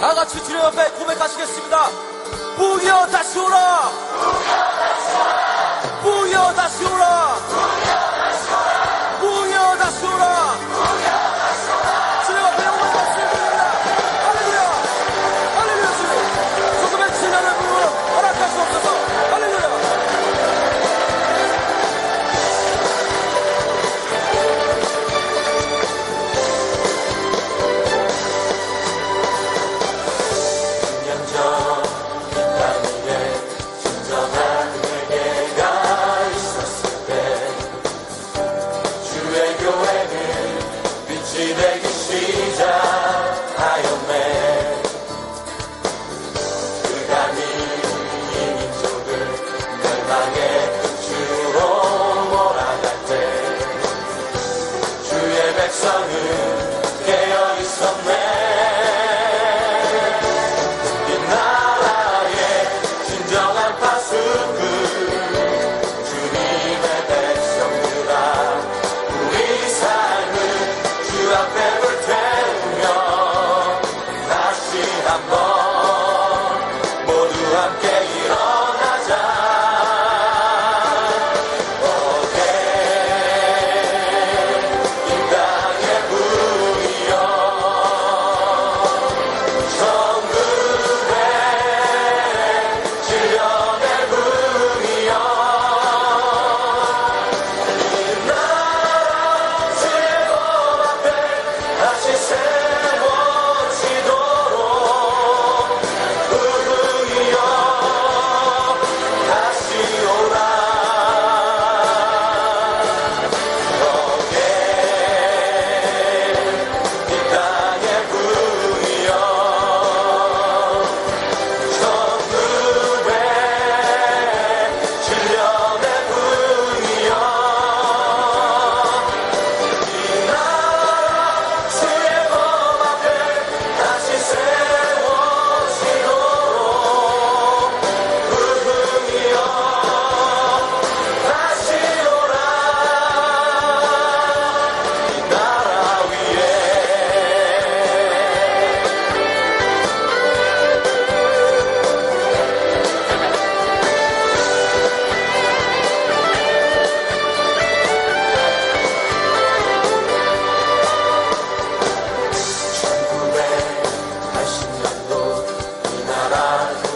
다 같이 주님 앞에 고백하시겠습니다. 부여 다시 오라! 부여 다시 오라! 부여 다시 오라! 아.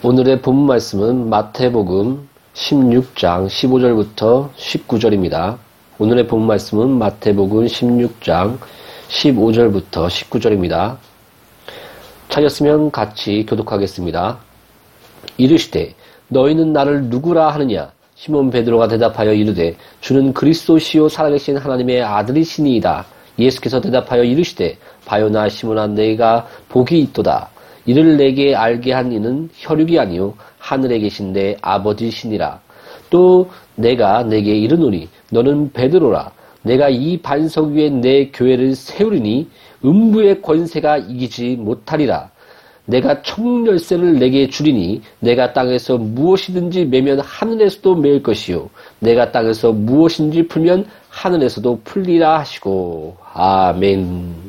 오늘의 본 말씀은 마태복음 16장 15절부터 19절입니다. 오늘의 본 말씀은 마태복음 16장 15절부터 19절입니다. 찾았으면 같이 교독하겠습니다. 이르시되 너희는 나를 누구라 하느냐 시몬 베드로가 대답하여 이르되 주는 그리스도시요 살아계신 하나님의 아들이시니이다. 예수께서 대답하여 이르시되 바요나 시몬아 너희가 복이 있도다. 이를 내게 알게 한 이는 혈육이 아니요 하늘에 계신데 아버지시니라. 또 내가 내게 이르노니 너는 베드로라. 내가 이 반석 위에 내 교회를 세우리니 음부의 권세가 이기지 못하리라. 내가 청열쇠를 내게 주리니 내가 땅에서 무엇이든지 매면 하늘에서도 매일 것이요 내가 땅에서 무엇인지 풀면 하늘에서도 풀리라 하시고 아멘.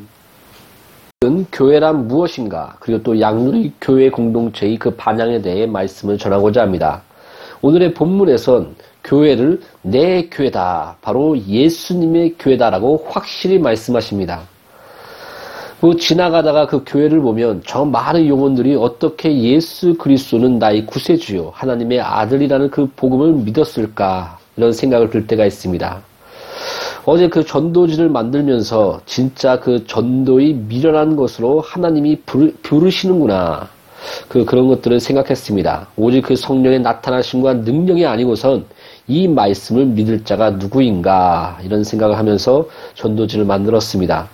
교회란 무엇인가 그리고 또 양누리 교회 공동체의 그 반향에 대해 말씀을 전하고자 합니다. 오늘의 본문에선 교회를 내 교회다 바로 예수님의 교회다라고 확실히 말씀하십니다. 그 지나가다가 그 교회를 보면 저 많은 용언들이 어떻게 예수 그리스도는 나의 구세주요 하나님의 아들이라는 그 복음을 믿었을까 이런 생각을 들 때가 있습니다. 어제 그 전도지를 만들면서 진짜 그 전도의 미련한 것으로 하나님이 부르, 부르시는구나. 그, 그런 것들을 생각했습니다. 오직 그 성령의 나타나심과 능력이 아니고선 이 말씀을 믿을 자가 누구인가. 이런 생각을 하면서 전도지를 만들었습니다.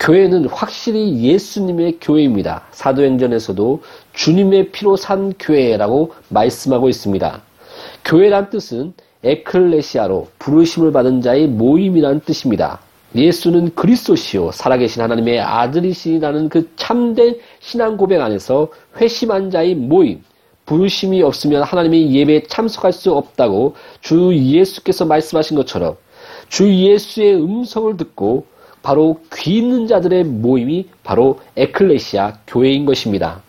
교회는 확실히 예수님의 교회입니다. 사도행전에서도 주님의 피로 산 교회라고 말씀하고 있습니다. 교회란 뜻은 에클레시아로 부르심을 받은 자의 모임이라는 뜻입니다. 예수는 그리스도시요 살아계신 하나님의 아들이시라는 그 참된 신앙 고백 안에서 회심한 자의 모임, 부르심이 없으면 하나님의 예배에 참석할 수 없다고 주 예수께서 말씀하신 것처럼 주 예수의 음성을 듣고 바로 귀 있는 자들의 모임이 바로 에클레시아 교회인 것입니다.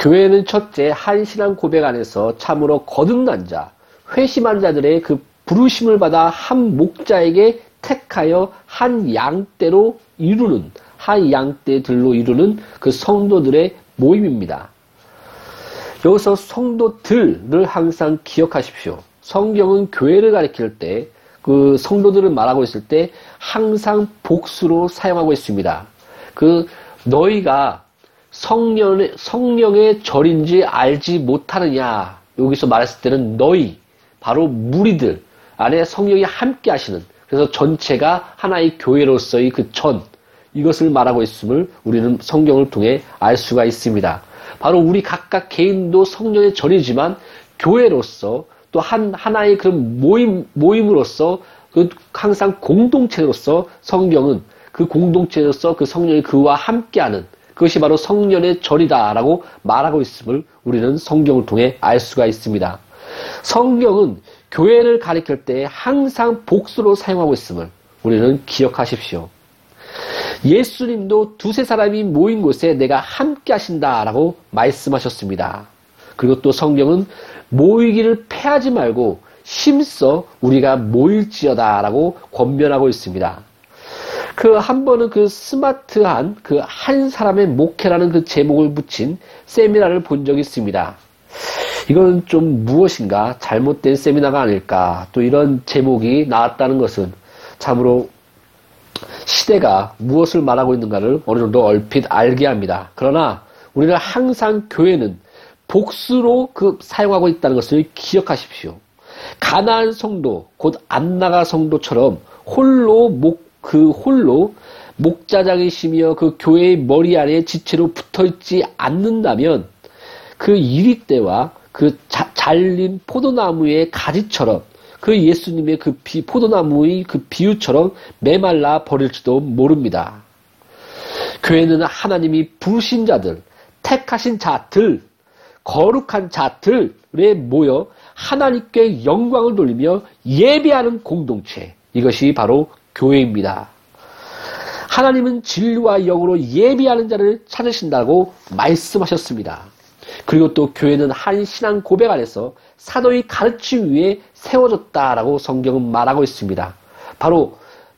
교회는 첫째 한 신앙 고백 안에서 참으로 거듭난 자, 회심한 자들의 그 부르심을 받아 한 목자에게 택하여 한 양떼로 이루는 한 양떼들로 이루는 그 성도들의 모임입니다. 여기서 성도들을 항상 기억하십시오. 성경은 교회를 가리킬 때 그 성도들을 말하고 있을 때 항상 복수로 사용하고 있습니다. 그 너희가 성령의, 성령의 절인지 알지 못하느냐. 여기서 말했을 때는 너희, 바로 무리들 안에 성령이 함께 하시는 그래서 전체가 하나의 교회로서의 그 전, 이것을 말하고 있음을 우리는 성경을 통해 알 수가 있습니다. 바로 우리 각각 개인도 성령의 전이지만 교회로서 또 한, 하나의 그런 모임, 모임으로서 그 항상 공동체로서 성경은 그 공동체로서 그 성령이 그와 함께하는 그것이 바로 성령의 절이다라고 말하고 있음을 우리는 성경을 통해 알 수가 있습니다. 성경은 교회를 가리킬 때 항상 복수로 사용하고 있음을 우리는 기억하십시오. 예수님도 두세 사람이 모인 곳에 내가 함께 하신다라고 말씀하셨습니다. 그리고 또 성경은 모이기를 패하지 말고 힘써 우리가 모일지어다라고 권면하고 있습니다. 그 한 번은 그 스마트한 그 한 사람의 목회라는 그 제목을 붙인 세미나를 본 적이 있습니다. 이건 좀 무엇인가 잘못된 세미나가 아닐까 또 이런 제목이 나왔다는 것은 참으로 시대가 무엇을 말하고 있는가를 어느 정도 얼핏 알게 합니다. 그러나 우리는 항상 교회는 복수로 그 사용하고 있다는 것을 기억하십시오. 가나안 성도, 곧 안나가 성도처럼 홀로 목, 그 홀로 목자장이시며 그 교회의 머리 아래 지체로 붙어 있지 않는다면 그 이리 때와 그 자, 잘린 포도나무의 가지처럼 그 예수님의 그 비, 포도나무의 그 비유처럼 메말라 버릴지도 모릅니다. 교회는 하나님이 부르신 자들, 택하신 자들, 거룩한 자들에 모여 하나님께 영광을 돌리며 예배하는 공동체. 이것이 바로 교회입니다. 하나님은 진리와 영으로 예배하는 자를 찾으신다고 말씀하셨습니다. 그리고 또 교회는 한 신앙 고백 안에서 사도의 가르침 위에 세워졌다라고 성경은 말하고 있습니다. 바로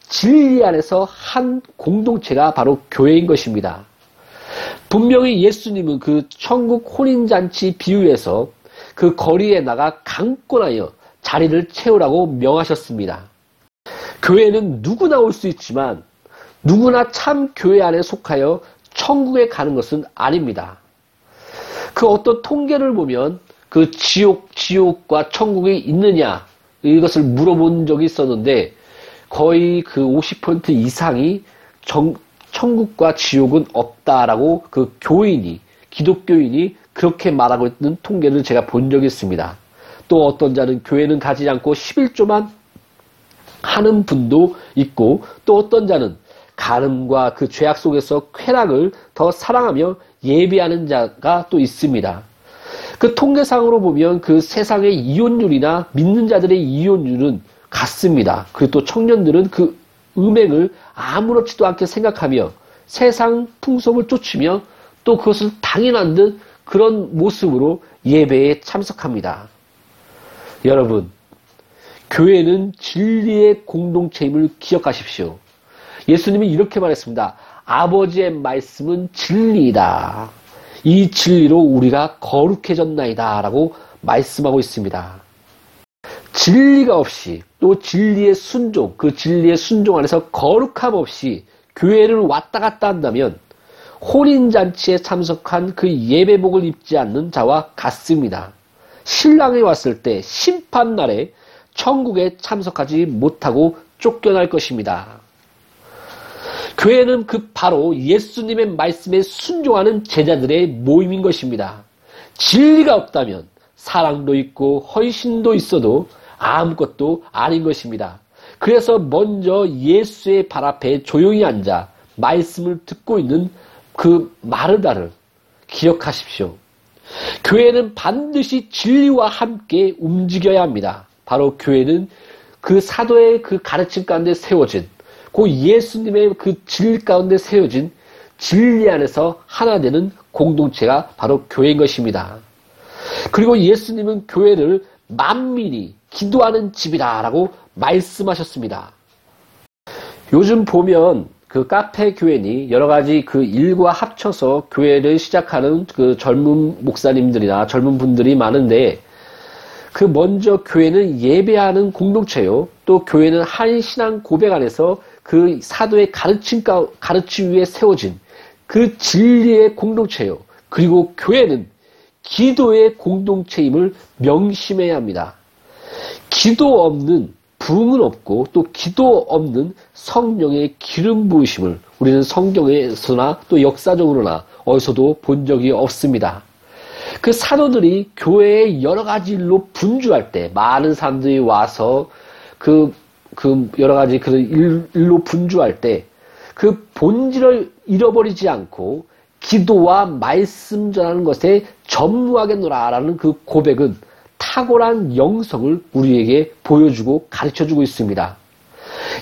진리 안에서 한 공동체가 바로 교회인 것입니다. 분명히 예수님은 그 천국 혼인잔치 비유에서 그 거리에 나가 강권하여 자리를 채우라고 명하셨습니다. 교회는 누구나 올 수 있지만 누구나 참 교회 안에 속하여 천국에 가는 것은 아닙니다. 그 어떤 통계를 보면 그 지옥, 지옥과 천국이 있느냐 이것을 물어본 적이 있었는데 거의 그 50% 이상이 정, 천국과 지옥은 없다라고 그 교인이 기독교인이 그렇게 말하고 있는 통계를 제가 본 적이 있습니다. 또 어떤 자는 교회는 가지 않고 11조만 하는 분도 있고 또 어떤 자는 가늠과 그 죄악 속에서 쾌락을 더 사랑하며 예비하는 자가 또 있습니다. 그 통계상으로 보면 그 세상의 이혼율이나 믿는 자들의 이혼율은 같습니다. 그리고 또 청년들은 그 음행을 아무렇지도 않게 생각하며 세상 풍속을 쫓으며 또 그것을 당연한 듯 그런 모습으로 예배에 참석합니다. 여러분, 교회는 진리의 공동체임을 기억하십시오. 예수님이 이렇게 말했습니다. 아버지의 말씀은 진리이다. 이 진리로 우리가 거룩해졌나이다. 라고 말씀하고 있습니다. 진리가 없이 또 진리의 순종, 그 진리의 순종 안에서 거룩함 없이 교회를 왔다 갔다 한다면 혼인잔치에 참석한 그 예배복을 입지 않는 자와 같습니다. 신랑이 왔을 때 심판날에 천국에 참석하지 못하고 쫓겨날 것입니다. 교회는 그 바로 예수님의 말씀에 순종하는 제자들의 모임인 것입니다. 진리가 없다면 사랑도 있고 헌신도 있어도 아무것도 아닌 것입니다. 그래서 먼저 예수의 발 앞에 조용히 앉아 말씀을 듣고 있는 그 마르다를 기억하십시오. 교회는 반드시 진리와 함께 움직여야 합니다. 바로 교회는 그 사도의 그 가르침 가운데 세워진 그 예수님의 그 진리 가운데 세워진 진리 안에서 하나 되는 공동체가 바로 교회인 것입니다. 그리고 예수님은 교회를 만민이 기도하는 집이다라고 말씀하셨습니다. 요즘 보면 그 카페 교회니 여러 가지 그 일과 합쳐서 교회를 시작하는 그 젊은 목사님들이나 젊은 분들이 많은데 그 먼저 교회는 예배하는 공동체요. 또 교회는 한 신앙 고백 안에서 그 사도의 가르침 가 가르침 위에 세워진 그 진리의 공동체요. 그리고 교회는 기도의 공동체임을 명심해야 합니다. 기도 없는 부흥은 없고 또 기도 없는 성령의 기름 부으심을 우리는 성경에서나 또 역사적으로나 어디서도 본 적이 없습니다. 그 사도들이 교회의 여러 가지 일로 분주할 때 많은 사람들이 와서 그, 그 여러 가지 그 일로 분주할 때 그 본질을 잃어버리지 않고 기도와 말씀 전하는 것에 전무하겠노라라는 그 고백은 탁월한 영성을 우리에게 보여주고 가르쳐주고 있습니다.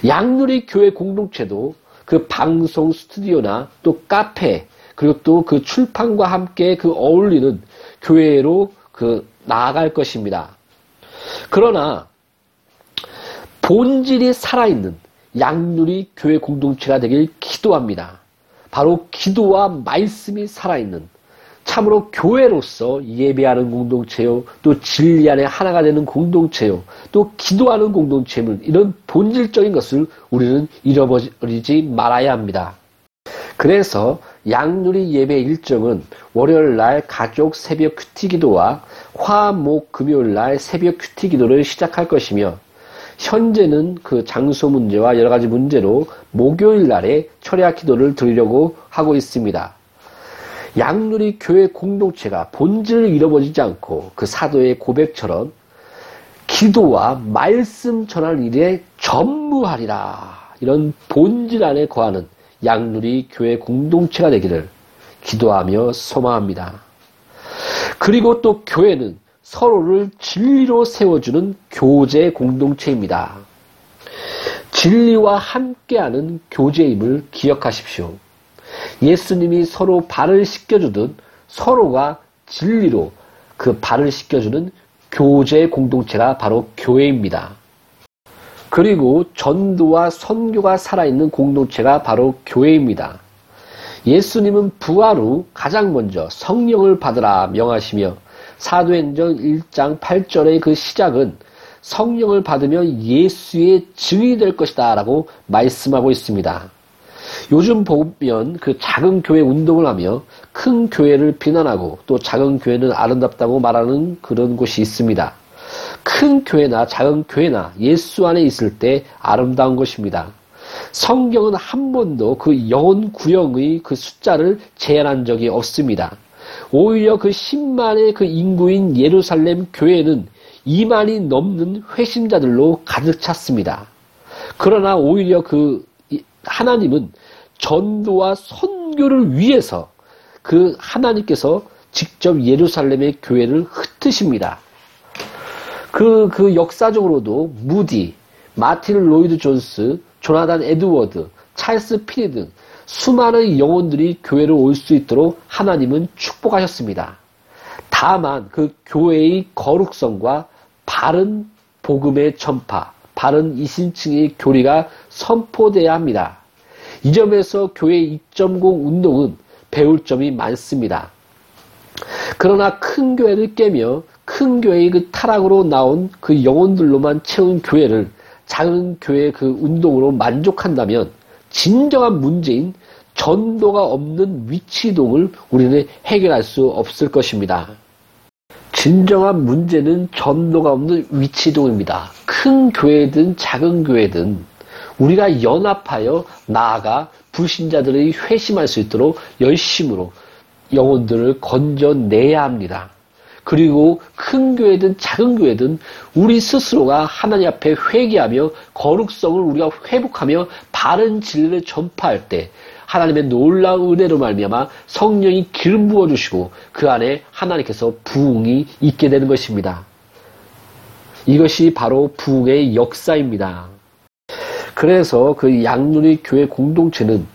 양누리 교회 공동체도 그 방송 스튜디오나 또 카페 그리고 또 그 출판과 함께 그 어울리는 교회로 그 나아갈 것입니다. 그러나 본질이 살아있는 양누리 교회 공동체가 되길 기도합니다. 바로 기도와 말씀이 살아있는 참으로 교회로서 예배하는 공동체요, 또 진리 안에 하나가 되는 공동체요, 또 기도하는 공동체물 이런 본질적인 것을 우리는 잃어버리지 말아야 합니다. 그래서 양누리 예배 일정은 월요일 날 가족 새벽 QT 기도와 화, 목, 금요일 날 새벽 QT 기도를 시작할 것이며 현재는 그 장소 문제와 여러 가지 문제로 목요일 날에 철야 기도를 드리려고 하고 있습니다. 양누리 교회 공동체가 본질을 잃어버리지 않고 그 사도의 고백처럼 기도와 말씀 전할 일에 전무하리라. 이런 본질 안에 거하는 양누리 교회 공동체가 되기를 기도하며 소망합니다. 그리고 또 교회는 서로를 진리로 세워주는 교제 공동체입니다. 진리와 함께하는 교제임을 기억하십시오. 예수님이 서로 발을 씻겨주듯 서로가 진리로 그 발을 씻겨주는 교제 공동체가 바로 교회입니다. 그리고 전도와 선교가 살아있는 공동체가 바로 교회입니다. 예수님은 부활 후 가장 먼저 성령을 받으라 명하시며 사도행전 1장 8절의 그 시작은 성령을 받으면 예수의 증인이 될 것이다 라고 말씀하고 있습니다. 요즘 보면 그 작은 교회 운동을 하며 큰 교회를 비난하고 또 작은 교회는 아름답다고 말하는 그런 곳이 있습니다. 큰 교회나 작은 교회나 예수 안에 있을 때 아름다운 것입니다. 성경은 한 번도 그 영혼 구형의 그 숫자를 제한한 적이 없습니다. 오히려 그 10만의 그 인구인 예루살렘 교회는 2만이 넘는 회심자들로 가득 찼습니다. 그러나 오히려 그 하나님은 전도와 선교를 위해서 그 하나님께서 직접 예루살렘의 교회를 흩으십니다. 그, 그 역사적으로도 무디, 마틴 로이드 존스, 조나단 에드워드, 찰스 피니 등 수많은 영혼들이 교회로 올 수 있도록 하나님은 축복하셨습니다. 다만 그 교회의 거룩성과 바른 복음의 전파, 바른 이신칭의 교리가 선포돼야 합니다. 이 점에서 교회 2.0 운동은 배울 점이 많습니다. 그러나 큰 교회를 깨며 큰 교회의 그 타락으로 나온 그 영혼들로만 채운 교회를 작은 교회 그 운동으로 만족한다면 진정한 문제인 전도가 없는 위치동을 우리는 해결할 수 없을 것입니다. 진정한 문제는 전도가 없는 위치동입니다. 큰 교회든 작은 교회든 우리가 연합하여 나아가 불신자들의 회심할 수 있도록 열심으로 영혼들을 건져내야 합니다. 그리고 큰 교회든 작은 교회든 우리 스스로가 하나님 앞에 회개하며 거룩성을 우리가 회복하며 바른 진리를 전파할 때 하나님의 놀라운 은혜로 말미암아 성령이 기름 부어 주시고 그 안에 하나님께서 부흥이 있게 되는 것입니다. 이것이 바로 부흥의 역사입니다. 그래서 그 양누리 교회 공동체는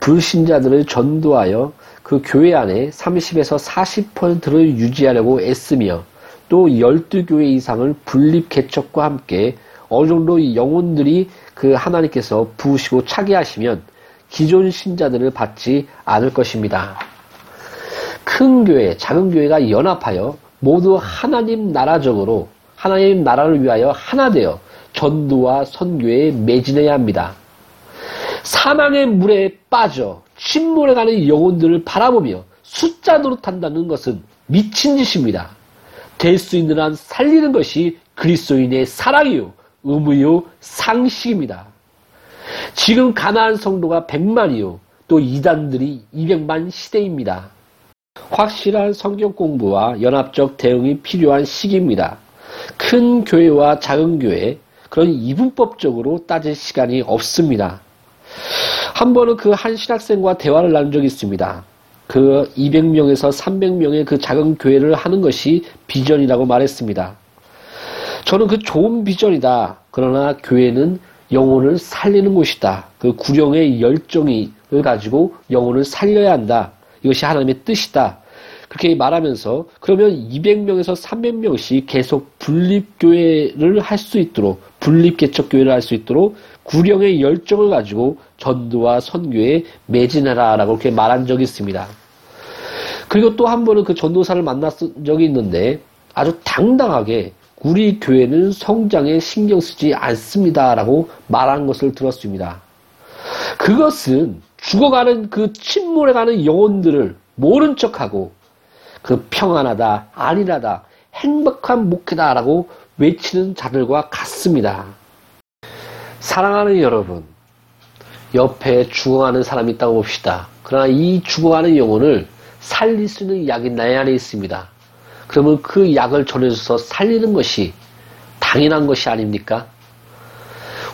불신자들을 전도하여 그 교회 안에 30에서 40%를 유지하려고 애쓰며 또 12교회 이상을 분립 개척과 함께 어느 정도 영혼들이 그 하나님께서 부으시고 차게 하시면 기존 신자들을 받지 않을 것입니다. 큰 교회, 작은 교회가 연합하여 모두 하나님 나라적으로 하나님 나라를 위하여 하나 되어 전도와 선교에 매진해야 합니다. 사망의 물에 빠져 침몰해가는 영혼들을 바라보며 숫자 노릇한다는 것은 미친 짓입니다. 될 수 있는 한 살리는 것이 그리스도인의 사랑이요, 의무요, 상식입니다. 지금 가나안 성도가 100만이요, 또 이단들이 200만 시대입니다. 확실한 성경 공부와 연합적 대응이 필요한 시기입니다. 큰 교회와 작은 교회, 그런 이분법적으로 따질 시간이 없습니다. 한 번은 그 한 신학생과 대화를 나눈 적이 있습니다. 그 200명에서 300명의 그 작은 교회를 하는 것이 비전이라고 말했습니다. 저는 그 좋은 비전이다. 그러나 교회는 영혼을 살리는 곳이다. 그 구령의 열정을 가지고 영혼을 살려야 한다. 이것이 하나님의 뜻이다. 그렇게 말하면서 그러면 200명에서 300명씩 계속 분립교회를 할 수 있도록 분립개척교회를 할 수 있도록 구령의 열정을 가지고 전도와 선교에 매진하라라고 그렇게 말한 적이 있습니다. 그리고 또 한 번은 그 전도사를 만났던 적이 있는데 아주 당당하게 우리 교회는 성장에 신경 쓰지 않습니다라고 말한 것을 들었습니다. 그것은 죽어가는 그 침몰해 가는 영혼들을 모른 척하고 그 평안하다, 안일하다, 행복한 목회다라고 외치는 자들과 같습니다. 사랑하는 여러분, 옆에 죽어가는 사람이 있다고 봅시다. 그러나 이 죽어가는 영혼을 살릴 수 있는 약이 내 안에 있습니다. 그러면 그 약을 전해줘서 살리는 것이 당연한 것이 아닙니까?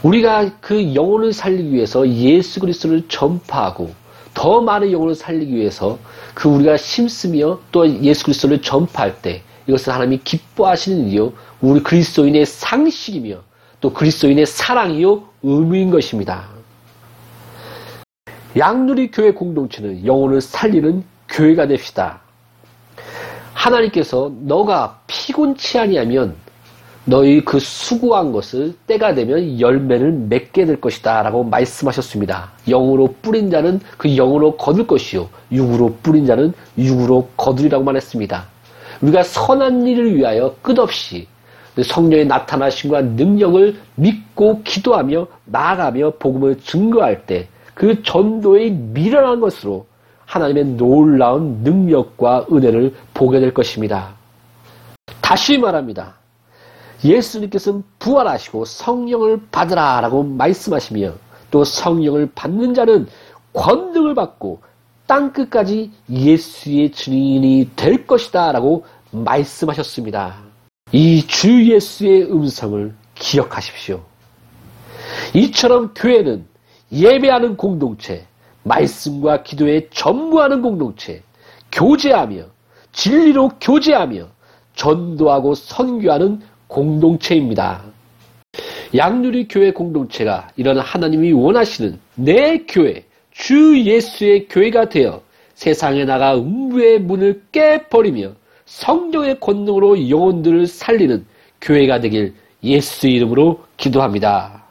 우리가 그 영혼을 살리기 위해서 예수 그리스도를 전파하고 더 많은 영혼을 살리기 위해서 그 우리가 심쓰며 또 예수 그리스도를 전파할 때 이것은 하나님이 기뻐하시는 일이요 우리 그리스도인의 상식이며 또 그리스도인의 사랑이요 의무인 것입니다. 양누리 교회 공동체는 영혼을 살리는 교회가 됩시다. 하나님께서 너가 피곤치 아니하면 너희 그 수고한 것을 때가 되면 열매를 맺게 될 것이다 라고 말씀하셨습니다. 영으로 뿌린 자는 그 영으로 거둘 것이요 육으로 뿌린 자는 육으로 거두리라고 말했습니다. 우리가 선한 일을 위하여 끝없이 성령의 나타나심과 능력을 믿고 기도하며 나아가며 복음을 증거할 때 그 전도의 미련한 것으로 하나님의 놀라운 능력과 은혜를 보게 될 것입니다. 다시 말합니다. 예수님께서는 부활하시고 성령을 받으라 라고 말씀하시며 또 성령을 받는 자는 권능을 받고 땅끝까지 예수의 증인이 될 것이다 라고 말씀하셨습니다. 이 주 예수의 음성을 기억하십시오. 이처럼 교회는 예배하는 공동체, 말씀과 기도에 전무하는 공동체, 교제하며 진리로 교제하며 전도하고 선교하는 공동체입니다. 양누리 교회 공동체가 이런 하나님이 원하시는 내 교회, 주 예수의 교회가 되어 세상에 나가 음부의 문을 깨버리며 성령의 권능으로 영혼들을 살리는 교회가 되길 예수 이름으로 기도합니다.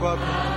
가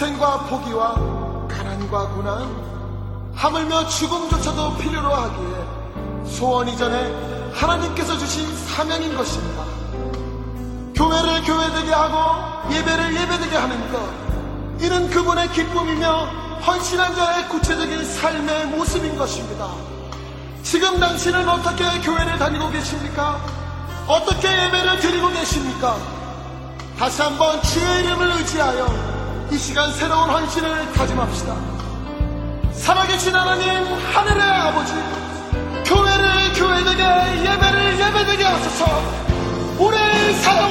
희생과 포기와 가난과 고난, 하물며 죽음조차도 필요로 하기에 소원 이전에 하나님께서 주신 사명인 것입니다. 교회를 교회되게 하고 예배를 예배되게 하는 것, 이는 그분의 기쁨이며 헌신한 자의 구체적인 삶의 모습인 것입니다. 지금 당신은 어떻게 교회를 다니고 계십니까? 어떻게 예배를 드리고 계십니까? 다시 한번 주의 이름을 의지하여 이 시간 새로운 헌신을 다짐합시다. 살아계신 하나님, 하늘의 아버지, 교회를 교회되게, 예배를 예배되게 하소서, 우리의 사랑을